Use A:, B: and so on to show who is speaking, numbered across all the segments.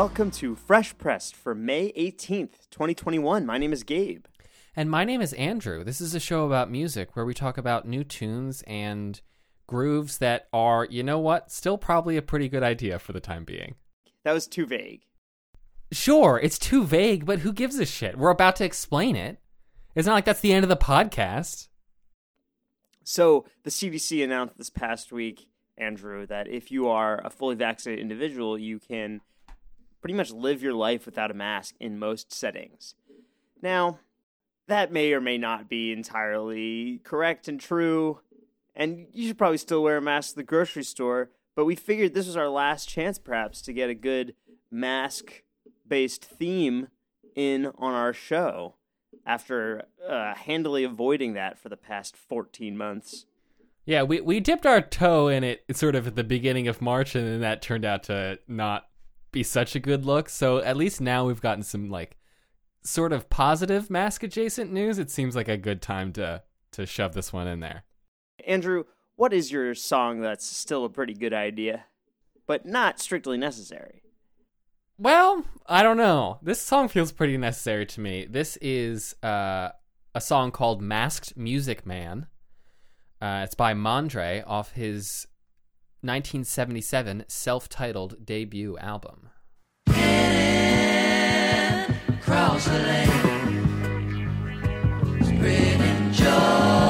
A: Welcome to Fresh Pressed for May 18th, 2021. My name is Gabe.
B: And my name is Andrew. This is a show about music where we talk about new tunes and grooves that are, you know what, still probably a pretty good idea for the time being.
A: That was too vague.
B: Sure, it's too vague, but who gives a shit? We're about to explain it. It's not like that's the end of the podcast.
A: So, the CDC announced this past week, Andrew, that if you are a fully vaccinated individual, you can pretty much live your life without a mask in most settings. Now, that may or may not be entirely correct and true, and you should probably still wear a mask at the grocery store, but we figured this was our last chance perhaps to get a good mask based theme in on our show after uh, handily avoiding that for the past 14 months.
B: Yeah, we, we dipped our toe in it sort of at the beginning of March, and then that turned out to not be such a good look. So at least now we've gotten some like sort of positive mask adjacent news. It seems like a good time to to shove this one in there.
A: Andrew, what is your song that's still a pretty good idea, but not strictly necessary?
B: Well, I don't know. This song feels pretty necessary to me. This is uh, a song called Masked Music Man. Uh, it's by Mandré off his 1977 self titled debut album.
C: Cross the lane, joy,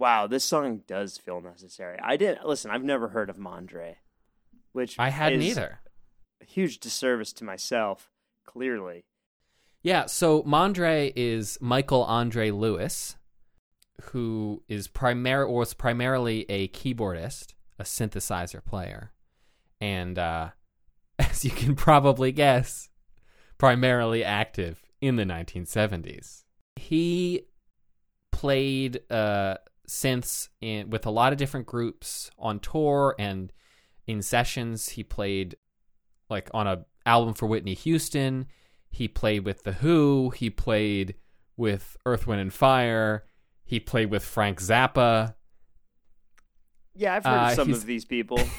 A: Wow, this song does feel necessary. I didn't listen. I've never heard of Mandré, which
B: I hadn't
A: is
B: either.
A: A huge disservice to myself. Clearly,
B: Yeah, so Mandré is Michael Andre Lewis, who is primar- was primarily a keyboardist, a synthesizer player, and uh, as you can probably guess, primarily active in the 1970s. He played uh, synths in, with a lot of different groups on tour and in sessions. He played like on a album for Whitney Houston. He played with The Who. He played with Earth, Wind, and Fire. He played with Frank Zappa.
A: yeah, I've heard
B: Uh,
A: of some of these people.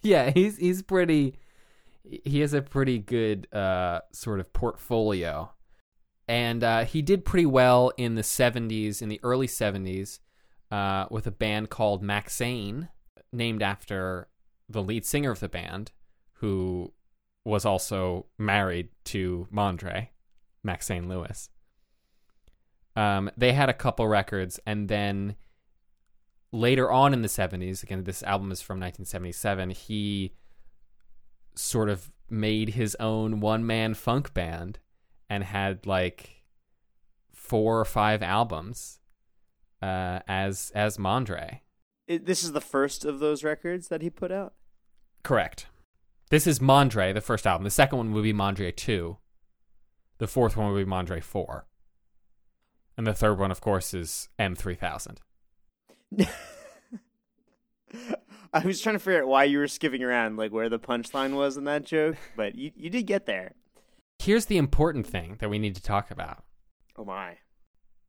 B: Yeah, he's he's pretty. He has a pretty good uh, sort of portfolio, and uh, he did pretty well in the '70s, in the early '70s, uh, with a band called Maxayn, named after the lead singer of the band, who was also married to Mandré, Maxayn Lewis. Um, they had a couple records, and then later on in the 70s, again, this album is from 1977, he sort of made his own one man funk band and had like four or five albums uh, as as Mandré.
A: It, this is the first of those records that he put out.
B: Correct. This is Mandré, the first album. The second one would be Mandré 2. The fourth one would be Mandré 4. And the third one, of course, is M3000.
A: I was trying to figure out why you were skipping around, like where the punchline was in that joke, but you you did get there.
B: Here's the important thing that we need to talk about.
A: Oh my!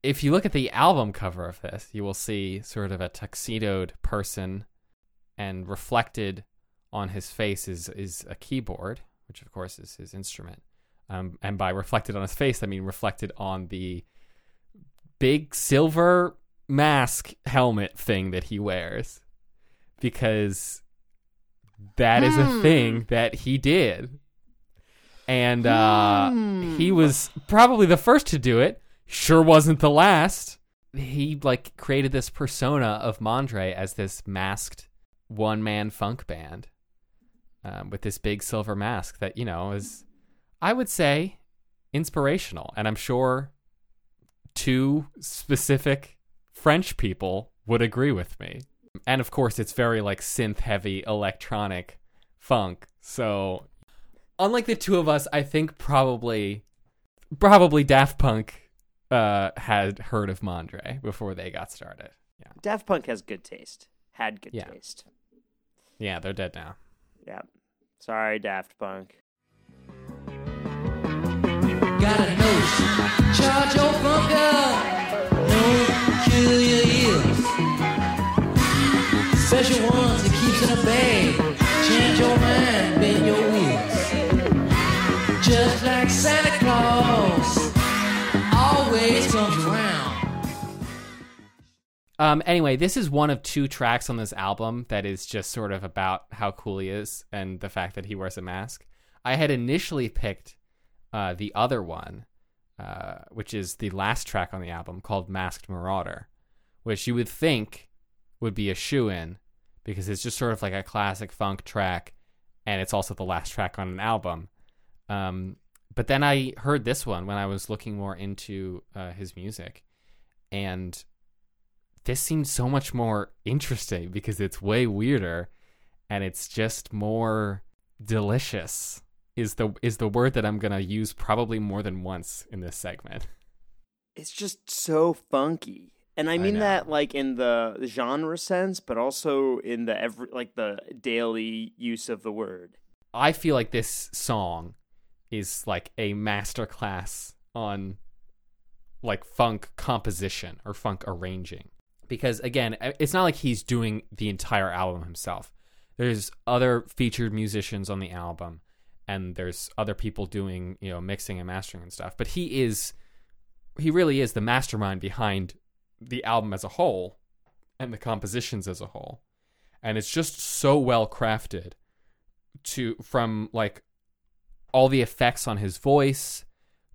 B: If you look at the album cover of this, you will see sort of a tuxedoed person, and reflected on his face is is a keyboard, which of course is his instrument. Um, and by reflected on his face, I mean reflected on the big silver mask helmet thing that he wears, because that is a thing that he did. And uh, he was probably the first to do it. Sure wasn't the last. He like created this persona of Mandré as this masked one man funk band um, with this big silver mask that you know is, I would say, inspirational. And I'm sure two specific French people would agree with me. And of course, it's very like synth heavy electronic funk. So, unlike the two of us, I think probably probably Daft Punk uh, had heard of Mandré before they got started. Yeah,
A: Daft Punk has good taste. Had good
B: Yeah.
A: taste.
B: yeah, they're dead now.
A: Yeah. Sorry, Daft Punk.
C: Got a notion, charge your funk up. No, kill your ears. Special ones that keeps in a bag. Change your mind, bend your wheels. Just like Santa Claus,
B: Um, anyway, this is one of two tracks on this album that is just sort of about how cool he is and the fact that he wears a mask. I had initially picked uh, the other one, uh, which is the last track on the album called Masked Marauder, which you would think would be a shoe in because it's just sort of like a classic funk track and it's also the last track on an album. Um, but then I heard this one when I was looking more into uh, his music and this seems so much more interesting because it's way weirder and it's just more delicious is the is the word that I'm going to use probably more than once in this segment.
A: It's just so funky. And I
B: I
A: mean
B: know.
A: that like in the genre sense, but also in the every like the daily use of the word.
B: I feel like this song is like a masterclass on like funk composition or funk arranging. Because again, it's not like he's doing the entire album himself. There's other featured musicians on the album and there's other people doing, you know, mixing and mastering and stuff. But he is he really is the mastermind behind the album as a whole and the compositions as a whole. And it's just so well crafted to from like all the effects on his voice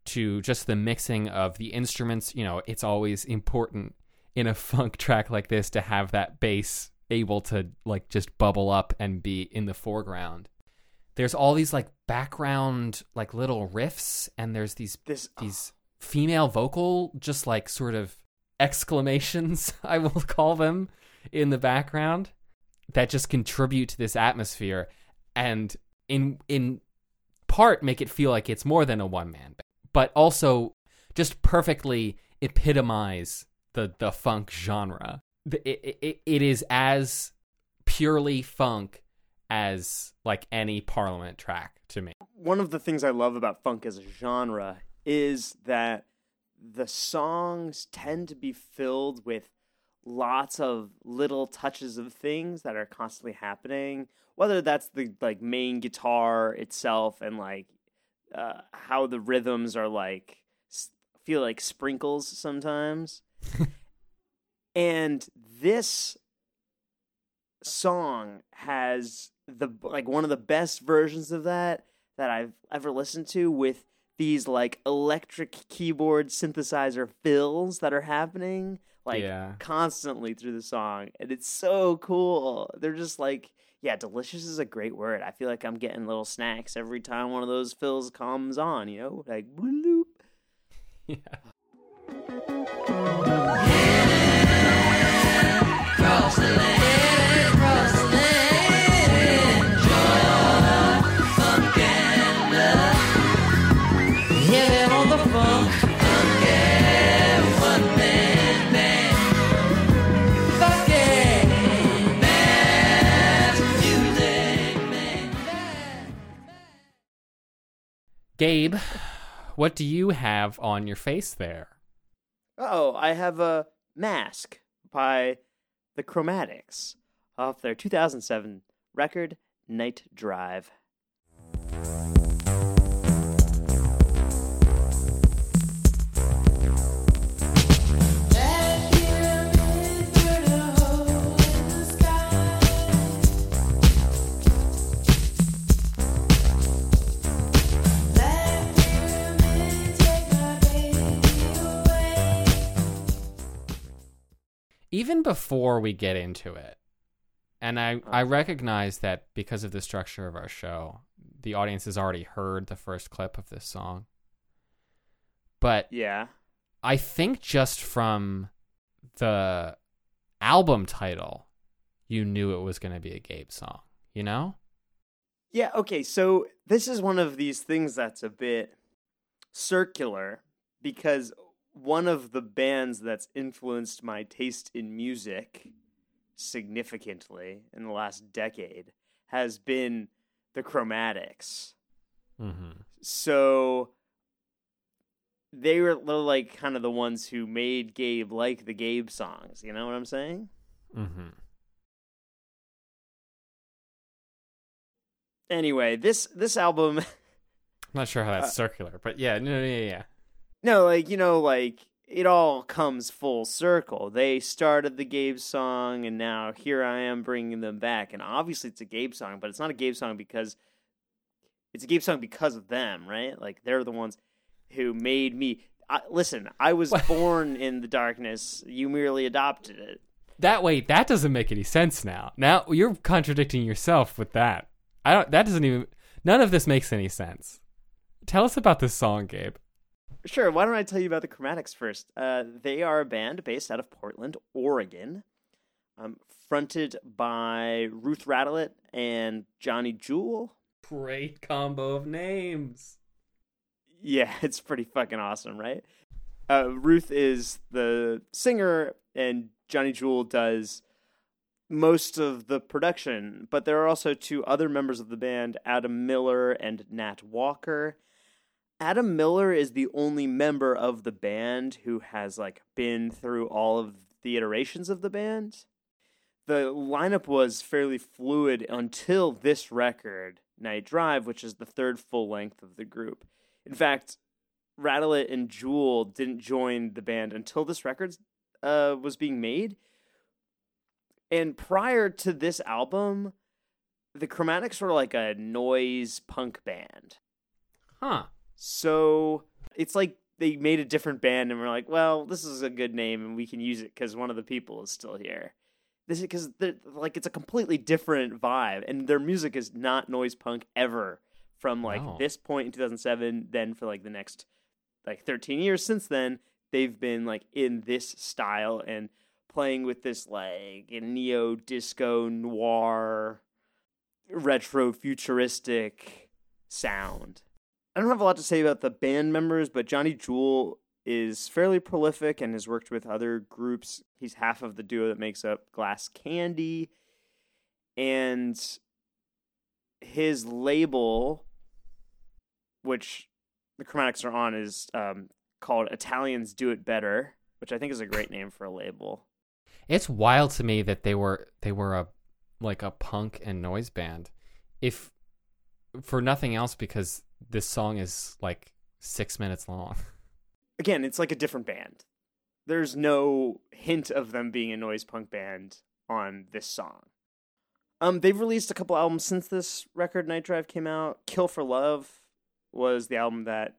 B: to just the mixing of the instruments you know it's always important in a funk track like this to have that bass able to like just bubble up and be in the foreground. There's all these like background like little riffs and there's these
A: This
B: these ah. female vocal just like sort of exclamations i will call them in the background that just contribute to this atmosphere and in in part make it feel like it's more than a one man band but also just perfectly epitomize the the funk genre. It, it, it is as purely funk as like any parliament track to me.
A: One of the things I love about funk as a genre is that the songs tend to be filled with lots of little touches of things that are constantly happening whether that's the like main guitar itself and like uh, how the rhythms are like feel like sprinkles sometimes and this song has the like one of the best versions of that that I've ever listened to with these like electric keyboard synthesizer fills that are happening like
B: Yeah.
A: constantly through the song and it's so cool. They're just like yeah, delicious is a great word. I feel like I'm getting little snacks every time one of those fills comes on, you know? Like bloop.
B: yeah gabe what do you have on your face there
A: Oh, I have a mask by the Chromatics off their 2007 record Night Drive.
B: Even before we get into it, and I, I uh-huh. recognize that because of the structure of our show, the audience has already heard the first clip of this song. But
A: Yeah.
B: I think just from the album title, you knew it was going to be a Gabe song, you know?
A: Yeah, okay, so this is one of these things that's a bit circular because one of the bands that's influenced my taste in music significantly in the last decade has been the Chromatics.
B: Mm-hmm.
A: So they were like kind of the ones who made Gabe like the Gabe songs. You know what I'm saying?
B: Mm-hmm.
A: Anyway, this this album,
B: I'm not sure how that's
A: Uh,
B: circular, but yeah, no, yeah, yeah.
A: No, like you know, like it all comes full circle. They started the Gabe song, and now here I am bringing them back. And obviously, it's a Gabe song, but it's not a Gabe song because it's a Gabe song because of them, right? Like they're the ones who made me. I, listen, I was
B: What?
A: born in the darkness. You merely adopted it.
B: That way, that doesn't make any sense now. Now you're contradicting yourself with that. I don't. That doesn't even. None of this makes any sense. Tell us about this song, Gabe.
A: Sure. Why don't I tell you about the Chromatics first? Uh, they are a band based out of Portland, Oregon, um, fronted by Ruth Radelet and Johnny Jewel.
B: Great combo of names.
A: Yeah, it's pretty fucking awesome, right? Uh, Ruth is the singer, and Johnny Jewel does most of the production. But there are also two other members of the band, Adam Miller and Nat Walker. Adam Miller is the only member of the band who has like been through all of the iterations of the band. The lineup was fairly fluid until this record, Night Drive, which is the third full length of the group. In fact, Radelet and Jewel didn't join the band until this record uh, was being made. And prior to this album, the Chromatics were like a noise punk band.
B: Huh.
A: So it's like they made a different band and we're like, well, this is a good name and we can use it because one of the people is still here. This is because like it's a completely different vibe and their music is not noise punk ever from like this point in 2007 then for like the next like 13 years since then they've been like in this style and playing with this like neo disco noir retro futuristic sound I don't have a lot to say about the band members, but Johnny Jewel is fairly prolific and has worked with other groups. He's half of the duo that makes up Glass Candy. And his label, which the Chromatics are on, is um, called Italians Do It Better, which I think is a great name for a label.
B: It's wild to me that they were they were a like a punk and noise band. If for nothing else because this song is like 6 minutes long.
A: Again, it's like a different band. There's no hint of them being a noise punk band on this song. Um, they've released a couple albums since this record Night Drive came out. Kill for Love was the album that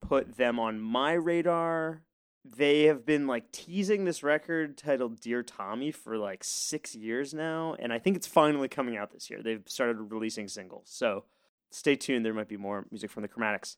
A: put them on my radar. They have been like teasing this record titled Dear Tommy for like six years now, and I think it's finally coming out this year. They've started releasing singles, so stay tuned. There might be more music from the Chromatics.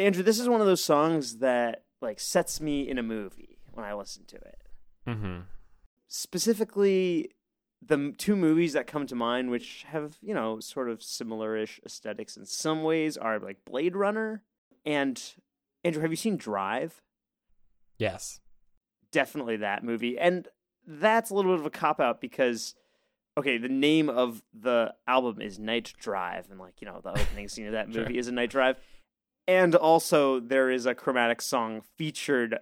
A: Andrew, this is one of those songs that like sets me in a movie when I listen to it.
B: Mhm.
A: specifically the two movies that come to mind which have you know sort of similar-ish aesthetics in some ways are like blade runner and andrew have you seen drive
B: Yes.
A: definitely that movie and that's a little bit of a cop out because okay the name of the album is night drive and like you know the opening scene of that
B: Sure.
A: movie is a night drive and also there is a chromatic song featured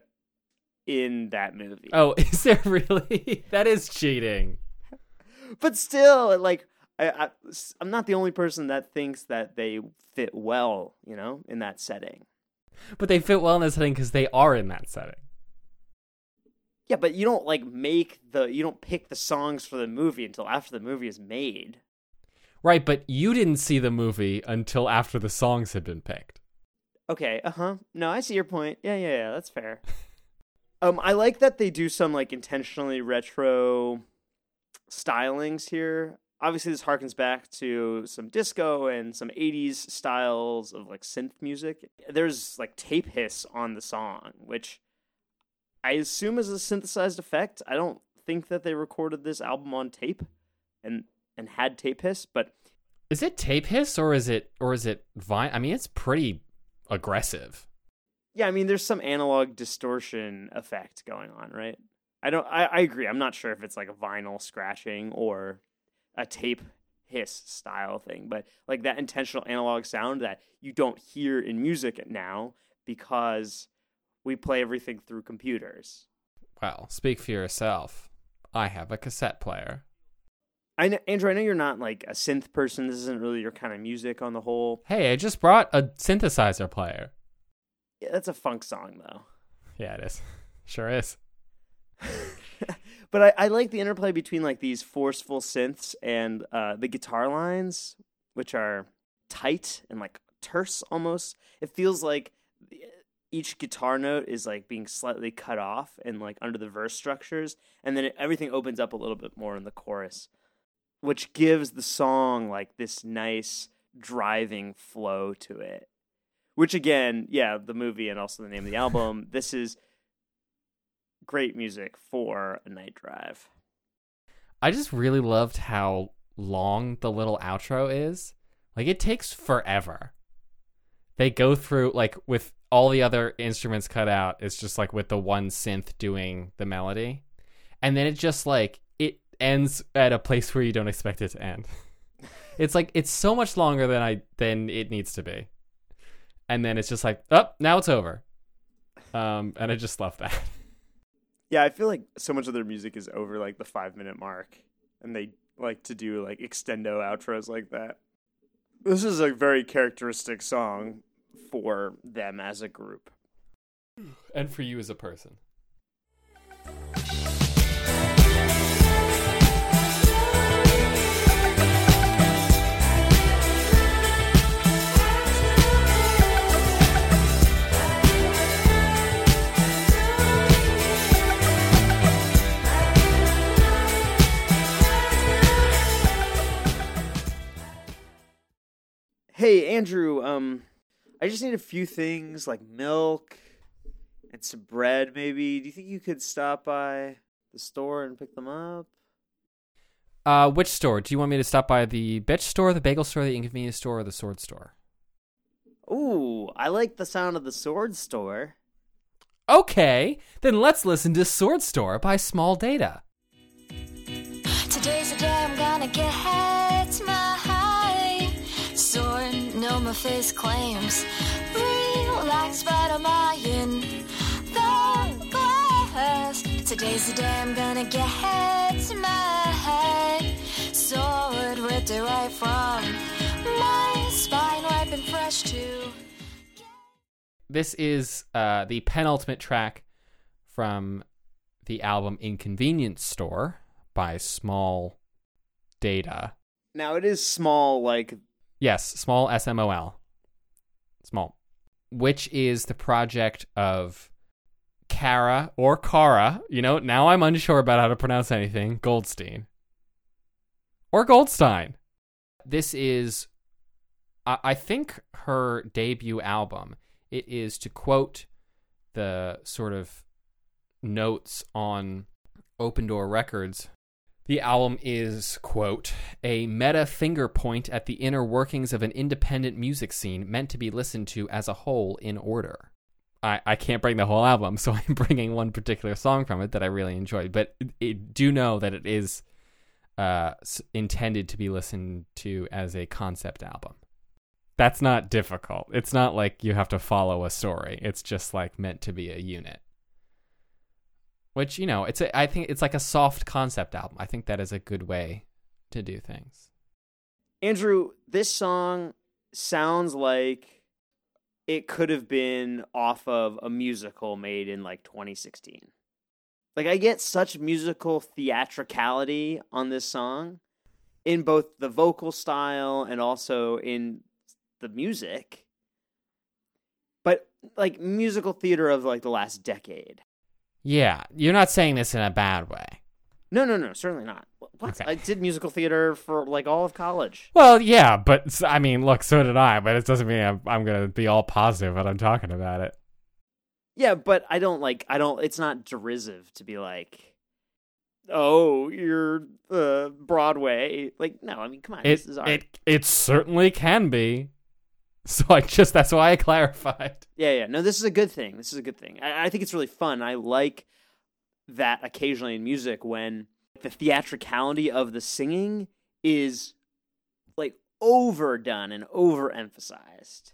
A: in that movie
B: Oh, is there really? that is cheating.
A: but still like I, I i'm not the only person that thinks that they fit well you know in that setting
B: But they fit well in that setting because they are in that setting.
A: yeah but you don't like make the you don't pick the songs for the movie until after the movie is made
B: Right, but you didn't see the movie until after the songs had been picked.
A: okay uh-huh no i see your point yeah yeah yeah that's fair um i like that they do some like intentionally retro stylings here obviously this harkens back to some disco and some 80s styles of like synth music there's like tape hiss on the song which I assume is a synthesized effect. I don't think that they recorded this album on tape and and had tape hiss, but
B: Is it tape hiss or is it or is it vine? I mean, it's pretty aggressive.
A: Yeah, I mean there's some analog distortion effect going on, right? I don't I, I agree. I'm not sure if it's like a vinyl scratching or a tape hiss style thing, but like that intentional analog sound that you don't hear in music now because we play everything through computers.
B: Well, speak for yourself. I have a cassette player.
A: I know, Andrew, I know you're not like a synth person. This isn't really your kind of music on the whole.
B: Hey, I just brought a synthesizer player.
A: Yeah, that's a funk song though.
B: Yeah, it is. Sure is.
A: but I, I like the interplay between like these forceful synths and uh, the guitar lines, which are tight and like terse almost. It feels like each guitar note is like being slightly cut off and like under the verse structures, and then it, everything opens up a little bit more in the chorus, which gives the song like this nice driving flow to it. Which again, yeah, the movie and also the name of the album. This is great music for a night drive.
B: I just really loved how long the little outro is. Like it takes forever. They go through like with all the other instruments cut out, it's just like with the one synth doing the melody. And then it just like it ends at a place where you don't expect it to end. it's like it's so much longer than I than it needs to be. And then it's just like, oh, now it's over. Um, and I just love that.
A: Yeah, I feel like so much of their music is over like the five minute mark, and they like to do like extendo outros like that. This is a very characteristic song for them as a group.
B: and for you as a person.
A: Hey, Andrew, um, I just need a few things like milk and some bread, maybe. Do you think you could stop by the store and pick them up?
B: Uh, which store? Do you want me to stop by the bitch store, the bagel store, the inconvenience store, or the sword store?
A: Ooh, I like the sound of the sword store.
B: Okay, then let's listen to Sword Store by Smol Data.
D: Today's the day I'm gonna get my high. Sword, no, my face claims. Real like Spider-Man. The glass. Today's the day I'm gonna get my sword ripped it right from my spine, ripe and fresh too.
B: This is uh, the penultimate track from the album Inconvenience Store by Smol Data.
A: Now it is small, like
B: Yes, small S M O L. Small. Which is the project of Kara or Kara. You know, now I'm unsure about how to pronounce anything. Goldstein. Or Goldstein. This is, I, I think, her debut album. It is, to quote the sort of notes on Open Door Records, the album is, quote, a meta finger point at the inner workings of an independent music scene meant to be listened to as a whole in order. I, I can't bring the whole album, so I'm bringing one particular song from it that I really enjoyed. But it, it, do know that it is uh, intended to be listened to as a concept album. That's not difficult. It's not like you have to follow a story. It's just like meant to be a unit. Which, you know, it's a, I think it's like a soft concept album. I think that is a good way to do things.
A: Andrew, this song sounds like it could have been off of a musical made in like 2016. Like I get such musical theatricality on this song in both the vocal style and also in the music. But like musical theater of like the last decade.
B: Yeah, you're not saying this in a bad way.
A: No, no, no, certainly not. What?
B: Okay.
A: I did musical theater for like all of college.
B: Well, yeah, but I mean, look, so did I, but it doesn't mean I'm, I'm going to be all positive when I'm talking about it.
A: Yeah, but I don't like. I don't. It's not derisive to be like, "Oh, you're uh, Broadway." Like, no. I mean, come on.
B: It
A: this is art.
B: it it certainly can be. So I just that's why I clarified.
A: Yeah, yeah. No, this is a good thing. This is a good thing. I, I think it's really fun. I like that occasionally in music when the theatricality of the singing is like overdone and overemphasized.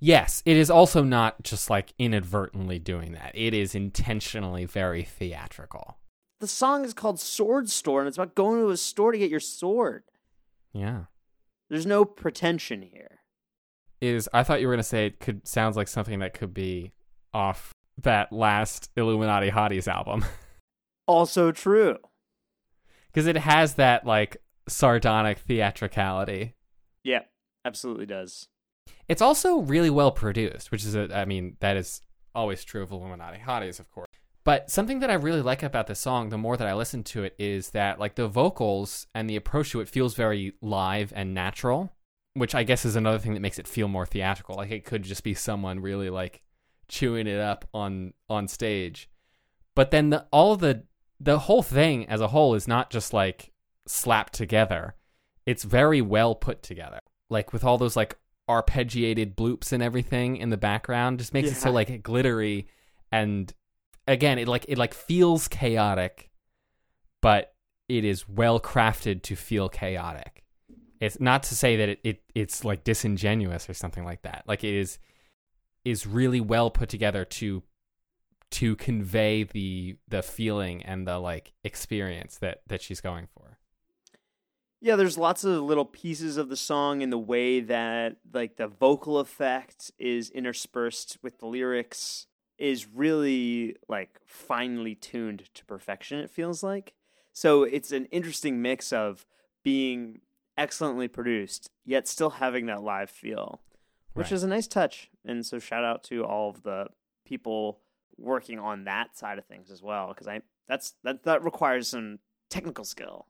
B: Yes, it is also not just like inadvertently doing that. It is intentionally very theatrical.
A: The song is called Sword Store, and it's about going to a store to get your sword.
B: Yeah.
A: There's no pretension here.
B: Is I thought you were gonna say it could sounds like something that could be off that last Illuminati Hotties album.
A: Also true.
B: Because it has that like sardonic theatricality.
A: Yeah, absolutely does.
B: It's also really well produced, which is a, I mean, that is always true of Illuminati Hotties, of course. But something that I really like about the song, the more that I listen to it, is that like the vocals and the approach to it feels very live and natural, which I guess is another thing that makes it feel more theatrical. Like it could just be someone really like chewing it up on on stage. But then the, all of the the whole thing as a whole is not just like slapped together. It's very well put together. Like with all those like arpeggiated bloops and everything in the background just makes it so like glittery and again it like it like feels chaotic but it is well crafted to feel chaotic. It's not to say that it, it it's like disingenuous or something like that. Like it is is really well put together to to convey the the feeling and the like experience that that she's going for.
A: Yeah, there's lots of little pieces of the song in the way that like the vocal effect is interspersed with the lyrics is really like finely tuned to perfection it feels like. So it's an interesting mix of being excellently produced yet still having that live feel, which
B: Right.
A: is a nice touch. And so shout out to all of the people working on that side of things as well because I that's that that requires some technical skill.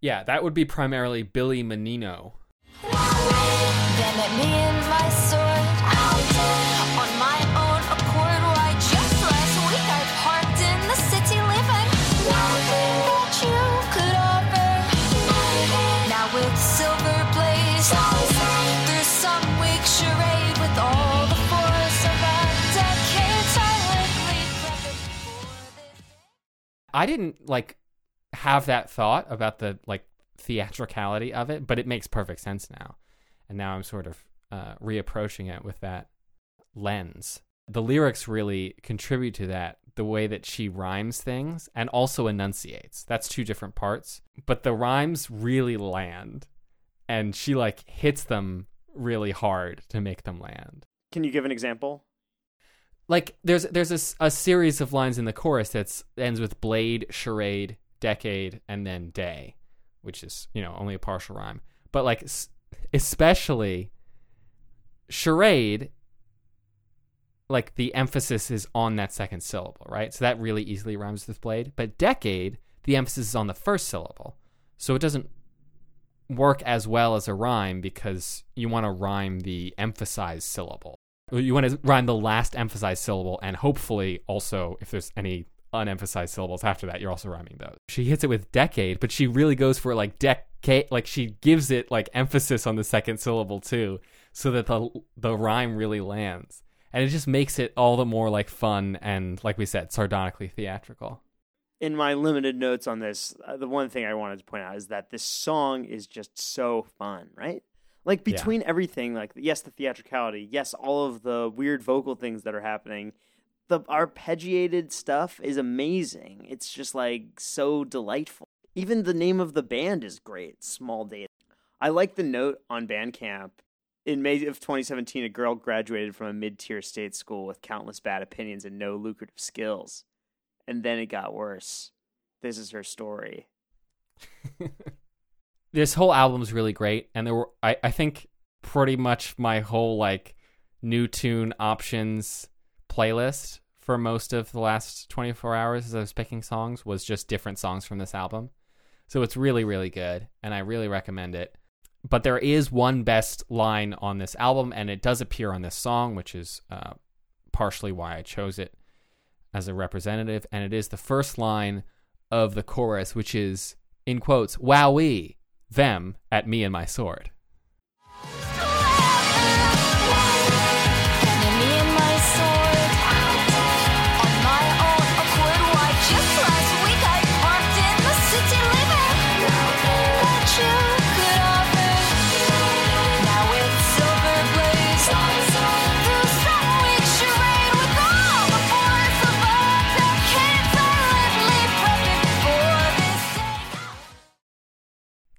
B: Yeah, that would be primarily Billy Menino.
D: I
B: didn't like have that thought about the like theatricality of it, but it makes perfect sense now. And now I'm sort of uh, reapproaching it with that lens. The lyrics really contribute to that, the way that she rhymes things and also enunciates. That's two different parts, but the rhymes really land and she like hits them really hard to make them land.
A: Can you give an example?
B: Like there's there's a, a series of lines in the chorus that ends with blade, charade, decade, and then day, which is you know only a partial rhyme. But like especially charade, like the emphasis is on that second syllable, right? So that really easily rhymes with blade. But decade, the emphasis is on the first syllable, so it doesn't work as well as a rhyme because you want to rhyme the emphasized syllable. You want to rhyme the last emphasized syllable, and hopefully also, if there's any unemphasized syllables after that, you're also rhyming those. She hits it with decade, but she really goes for like decade, like she gives it like emphasis on the second syllable too, so that the the rhyme really lands, and it just makes it all the more like fun and, like we said, sardonically theatrical.
A: in my limited notes on this, uh, the one thing I wanted to point out is that this song is just so fun, right? Like
B: Yeah.
A: between everything, like yes, the theatricality, yes, all of the weird vocal things that are happening, the arpeggiated stuff is amazing. It's just like so delightful. Even the name of the band is great, Smol Data. I like the note on Bandcamp. In May of 2017, a girl graduated from a mid-tier state school with countless bad opinions and no lucrative skills and then it got worse. This is her story.
B: this whole album's really great and there were I, I think pretty much my whole like new tune options playlist for most of the last 24 hours as I was picking songs was just different songs from this album. So it's really really good and I really recommend it. But there is one best line on this album and it does appear on this song which is uh, partially why I chose it. as a representative, and it is the first line of the chorus, which is in quotes, "Wowee, them at me and my sword."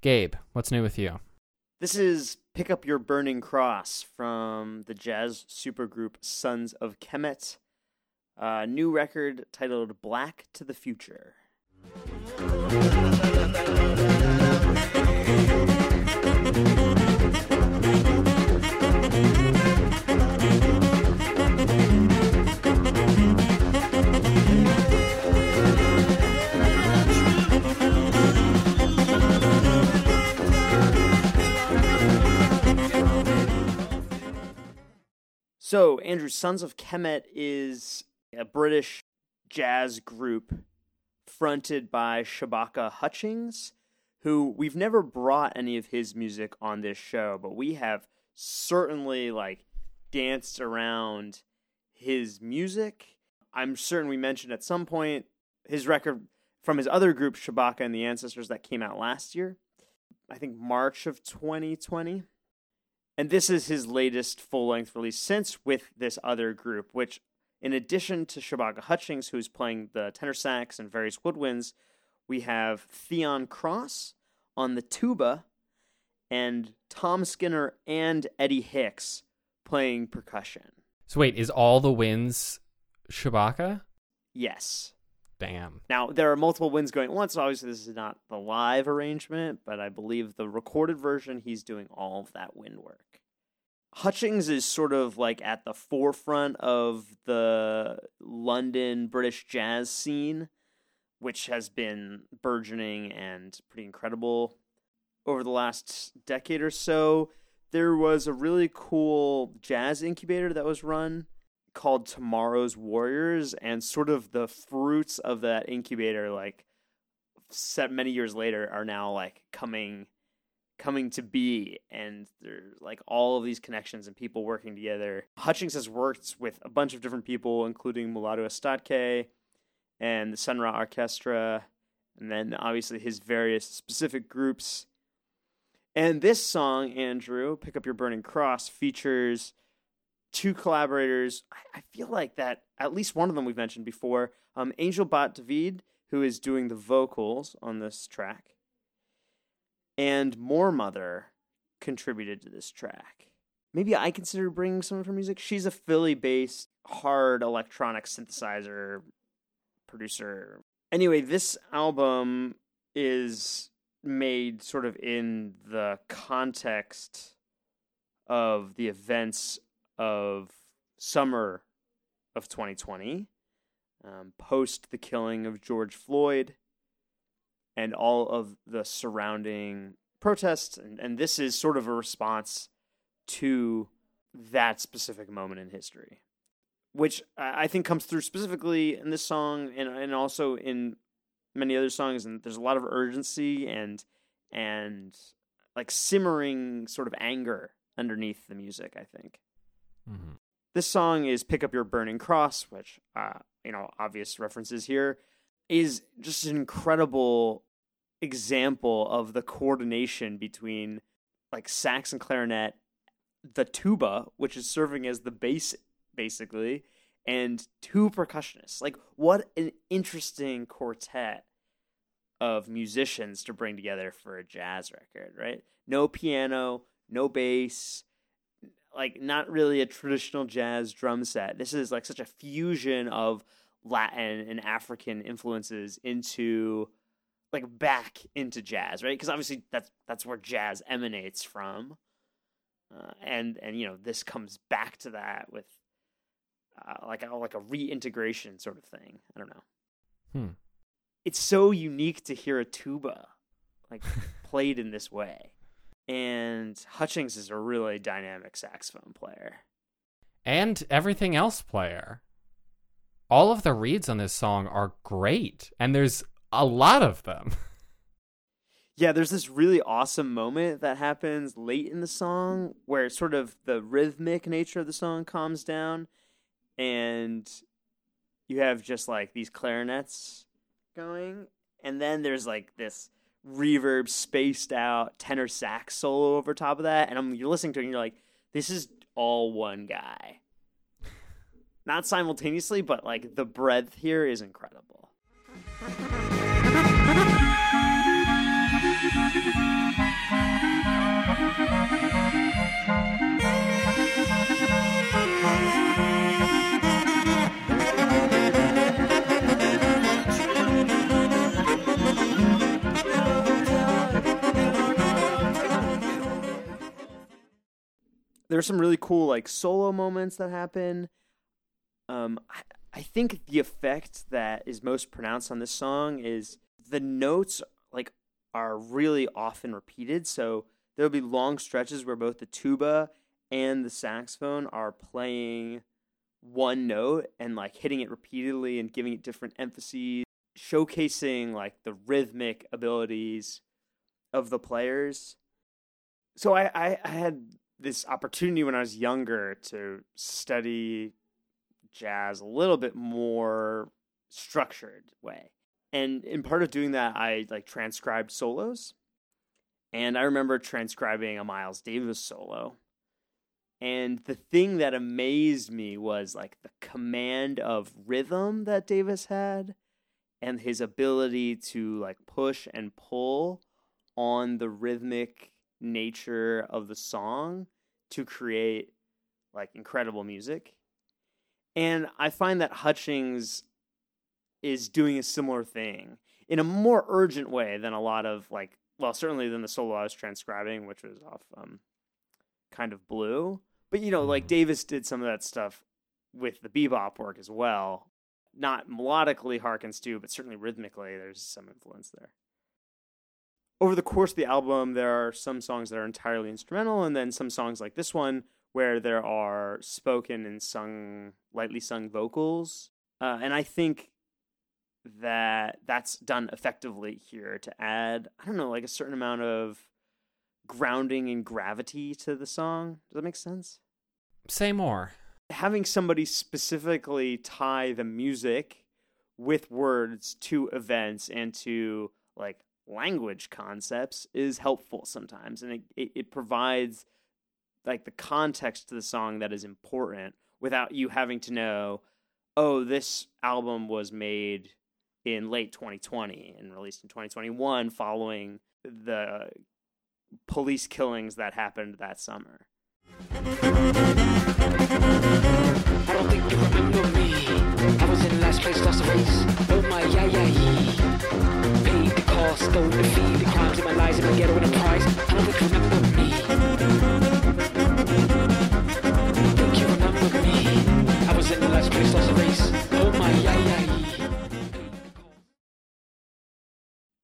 B: Gabe, what's new with you?
A: This is Pick Up Your Burning Cross from the jazz supergroup Sons of Kemet. A new record titled Black to the Future. Andrew, Sons of Kemet is a British jazz group fronted by Shabaka Hutchings, who we've never brought any of his music on this show, but we have certainly like danced around his music. I'm certain we mentioned at some point his record from his other group, Shabaka and the Ancestors, that came out last year. I think March of 2020. And this is his latest full length release since with this other group, which, in addition to Shabaka Hutchings, who's playing the tenor sax and various woodwinds, we have Theon Cross on the tuba and Tom Skinner and Eddie Hicks playing percussion.
B: So wait, is all the winds Shabaka?
A: Yes.
B: Damn.
A: Now, there are multiple winds going once. So obviously, this is not the live arrangement, but I believe the recorded version, he's doing all of that wind work. Hutchings is sort of like at the forefront of the London British jazz scene, which has been burgeoning and pretty incredible over the last decade or so. There was a really cool jazz incubator that was run called Tomorrow's Warriors, and sort of the fruits of that incubator, like set many years later, are now like coming coming to be and there's like all of these connections and people working together. Hutchings has worked with a bunch of different people, including Mulatu Astatke and the Sun Ra Orchestra, and then obviously his various specific groups. And this song, Andrew, Pick Up Your Burning Cross, features two collaborators. I, I feel like that at least one of them we've mentioned before. Um, Angel Bat Dawid, who is doing the vocals on this track, and Moor Mother contributed to this track. Maybe I consider bringing some of her music. She's a Philly-based hard electronic synthesizer producer. Anyway, this album is made sort of in the context of the events of summer of 2020, um, post the killing of George Floyd, and all of the surrounding protests. And, and this is sort of a response to that specific moment in history, which I think comes through specifically in this song and, and also in many other songs. And there's a lot of urgency and and like simmering sort of anger underneath the music, I think.
B: Hmm
A: This song is Pick Up Your Burning Cross, which, uh, you know, obvious references here, is just an incredible example of the coordination between like sax and clarinet, the tuba, which is serving as the bass basically, and two percussionists. Like, what an interesting quartet of musicians to bring together for a jazz record, right? No piano, no bass, like not really a traditional jazz drum set. This is like such a fusion of Latin and African influences into like back into jazz, right? Because obviously that's that's where jazz emanates from, uh, and and you know this comes back to that with uh, like a, like a reintegration sort of thing. I don't know.
B: Hmm.
A: It's so unique to hear a tuba like played in this way, and Hutchings is a really dynamic saxophone player.
B: And everything else player. all of the reeds on this song are great, and there's a lot of them.
A: Yeah, there's this really awesome moment that happens late in the song where sort of the rhythmic nature of the song calms down and you have just like these clarinets going and then there's like this reverb spaced out tenor sax solo over top of that and I'm you're listening to it and you're like this is all one guy. Not simultaneously, but like the breadth here is incredible. There's some really cool like solo moments that happen. Um, I, I think the effect that is most pronounced on this song is the notes like are really often repeated. So there'll be long stretches where both the tuba and the saxophone are playing one note and like hitting it repeatedly and giving it different emphases, showcasing like the rhythmic abilities of the players. So I, I, I had this opportunity when I was younger to study jazz a little bit more structured way. And in part of doing that, I like transcribed solos. And I remember transcribing a Miles Davis solo. And the thing that amazed me was like the command of rhythm that Davis had and his ability to like push and pull on the rhythmic nature of the song to create like incredible music. And I find that Hutchings is doing a similar thing in a more urgent way than a lot of like well certainly than the solo I was transcribing which was off um kind of blue. But you know like Davis did some of that stuff with the bebop work as well. Not melodically harkens to but certainly rhythmically there's some influence there over the course of the album there are some songs that are entirely instrumental and then some songs like this one where there are spoken and sung lightly sung vocals uh, and I think that that's done effectively here to add I don't know like a certain amount of grounding and gravity to the song. Does that make sense?
B: Say more.
A: Having somebody specifically tie the music with words to events and to like language concepts is helpful sometimes and it, it, it provides like the context to the song that is important without you having to know oh this album was made in late 2020 and released in 2021 following the police killings that happened that summer.
C: I don't think you remember me. I was in last place, lost the race. Oh my, yeah, yeah, yeah. Paid the cost, go feed the crimes in my lies in my ghetto and a prize. Don't you remember me. Think you remember me. I was in the last place, lost the race. Oh my, yeah, yeah, yeah.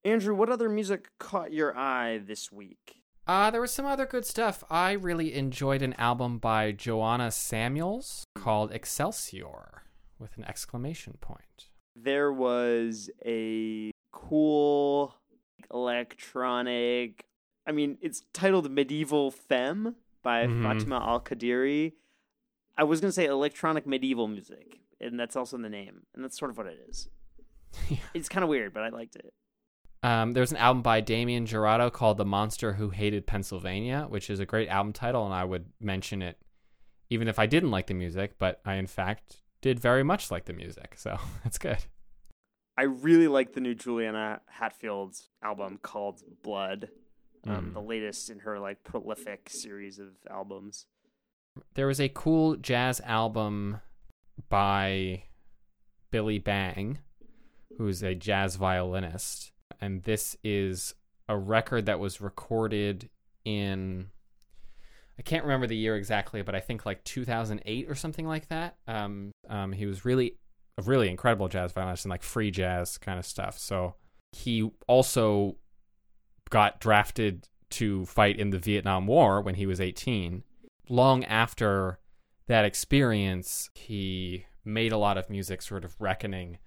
A: Andrew, what other music caught your eye this week?
B: Uh, there was some other good stuff. I really enjoyed an album by Joanna Samuels called Excelsior with an exclamation point.
A: There was a cool electronic, I mean, it's titled Medieval Femme by
B: Mhm.
A: Fatima Al Qadiri. I was going to say electronic medieval music, and that's also in the name, and that's sort of what it is.
B: Yeah.
A: It's kind of weird, but I liked it.
B: Um, there's an album by Damien Jurado called The Monster Who Hated Pennsylvania, which is a great album title, and I would mention it even if I didn't like the music, but I, in fact, did very much like the music. So that's good.
A: I really like the new Juliana Hatfield album called Blood, um,
B: Mm.
A: the latest in her like prolific series of albums.
B: There was a cool jazz album by Billy Bang, who's a jazz violinist. And this is a record that was recorded in, I can't remember the year exactly, but I think like 2008 or something like that. Um, um, he was really a really incredible jazz violinist and like free jazz kind of stuff. So he also got drafted to fight in the Vietnam War when he was 18 long after that experience, he made a lot of music sort of reckoning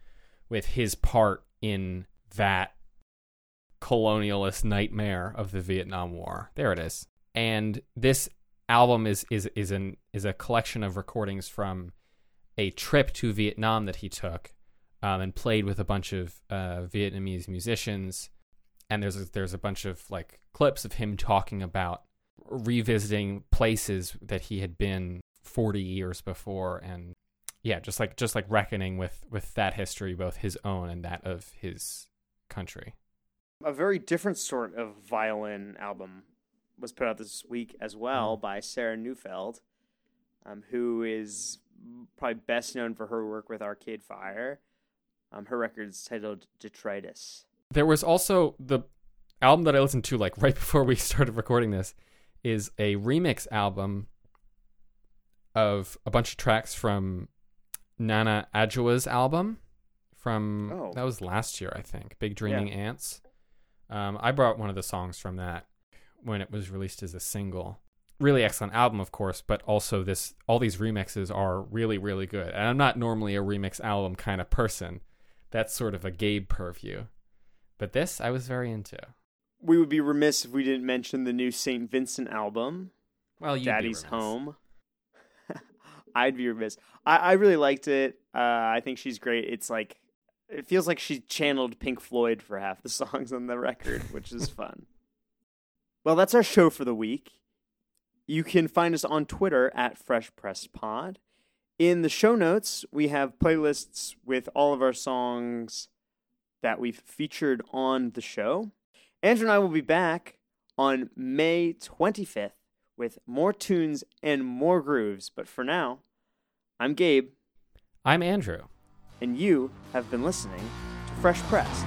B: with his part in that colonialist nightmare of the Vietnam War. There it is. And this album is is is an is a collection of recordings from a trip to Vietnam that he took um, and played with a bunch of uh, Vietnamese musicians. And there's a, there's a bunch of like clips of him talking about revisiting places that he had been 40 years before and yeah just like just like reckoning with with that history both his own and that of his country
A: A very different sort of violin album was put out this week as well by Sarah Neufeld, um, who is probably best known for her work with Arcade Fire. Um, her record's titled Detritus.
B: there was also the album that i listened to like right before we started recording this is a remix album of a bunch of tracks from nana Adjoa's album from
A: Oh.
B: that was last year i think big dreaming ants um, i brought one of the songs from that when it was released as a single really excellent album of course but also this all these remixes are really really good and i'm not normally a remix album kind of person that's sort of a gabe purview but this I was very into.
A: We would be remiss if we didn't mention the new St. Vincent album,
B: Well,
A: Daddy's Home. I'd be remiss. I, I really liked it. Uh, I think she's great. It's like, it feels like she channeled Pink Floyd for half the songs on the record, which is fun. Well, that's our show for the week. You can find us on Twitter at Fresh Press Pod. In the show notes, we have playlists with all of our songs that we've featured on the show. Andrew and I will be back on May 25th with more tunes and more grooves. But for now, I'm Gabe,
B: I'm Andrew.
A: and you have been listening to Fresh Pressed.